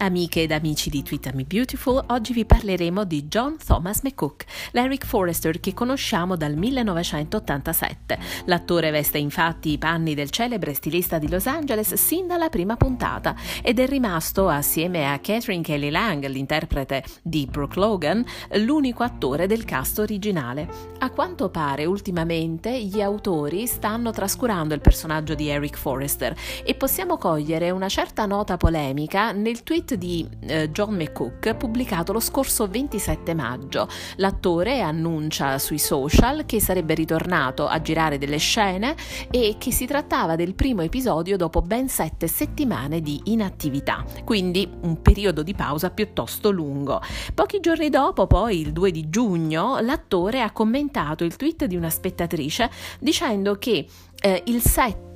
Amiche ed amici di Twitter Me Beautiful, oggi vi parleremo di John Thomas McCook, l'Eric Forrester che conosciamo dal 1987. L'attore veste infatti i panni del celebre stilista di Los Angeles sin dalla prima puntata ed è rimasto, assieme a Catherine Kelly Lang, l'interprete di Brooke Logan, l'unico attore del cast originale. A quanto pare, ultimamente, gli autori stanno trascurando il personaggio di Eric Forrester e possiamo cogliere una certa nota polemica nel tweet tweet di eh, John McCook pubblicato lo scorso 27 maggio. L'attore annuncia sui social che sarebbe ritornato a girare delle scene e che si trattava del primo episodio dopo ben sette settimane di inattività, quindi un periodo di pausa piuttosto lungo. Pochi giorni dopo, poi il 2 di giugno, l'attore ha commentato il tweet di una spettatrice dicendo che eh, il set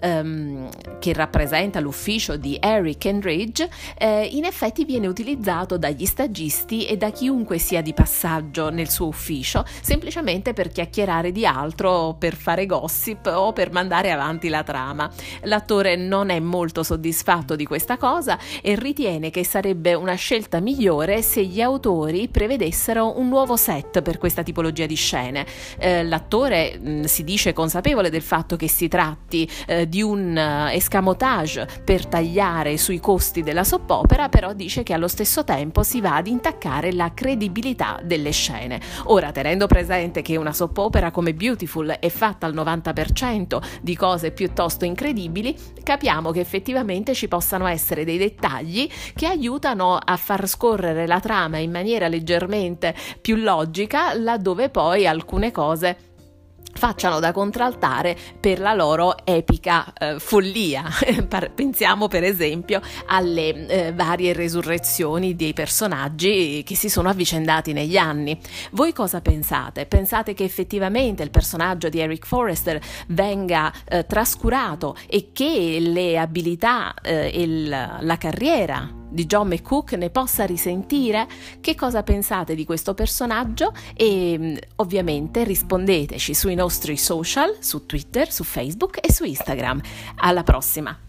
ehm, che rappresenta l'ufficio di Eric Enridge eh, in effetti viene utilizzato dagli stagisti e da chiunque sia di passaggio nel suo ufficio semplicemente per chiacchierare di altro, per fare gossip o per mandare avanti la trama. L'attore non è molto soddisfatto di questa cosa e ritiene che sarebbe una scelta migliore se gli autori prevedessero un nuovo set per questa tipologia di scene. Eh, l'attore mh, si dice consapevole del fatto fatto che si tratti eh, di un uh, escamotage per tagliare sui costi della soppopera, però dice che allo stesso tempo si va ad intaccare la credibilità delle scene. Ora, tenendo presente che una soppopera come Beautiful è fatta al 90% di cose piuttosto incredibili, capiamo che effettivamente ci possano essere dei dettagli che aiutano a far scorrere la trama in maniera leggermente più logica, laddove poi alcune cose facciano da contraltare per la loro epica eh, follia. Pensiamo per esempio alle eh, varie resurrezioni dei personaggi che si sono avvicendati negli anni. Voi cosa pensate? Pensate che effettivamente il personaggio di Eric Forrester venga eh, trascurato e che le abilità e il, la carriera di John McCook ne possa risentire? Che cosa pensate di questo personaggio? E mm, ovviamente rispondeteci sui nostri social, su Twitter, su Facebook e su Instagram. Alla prossima!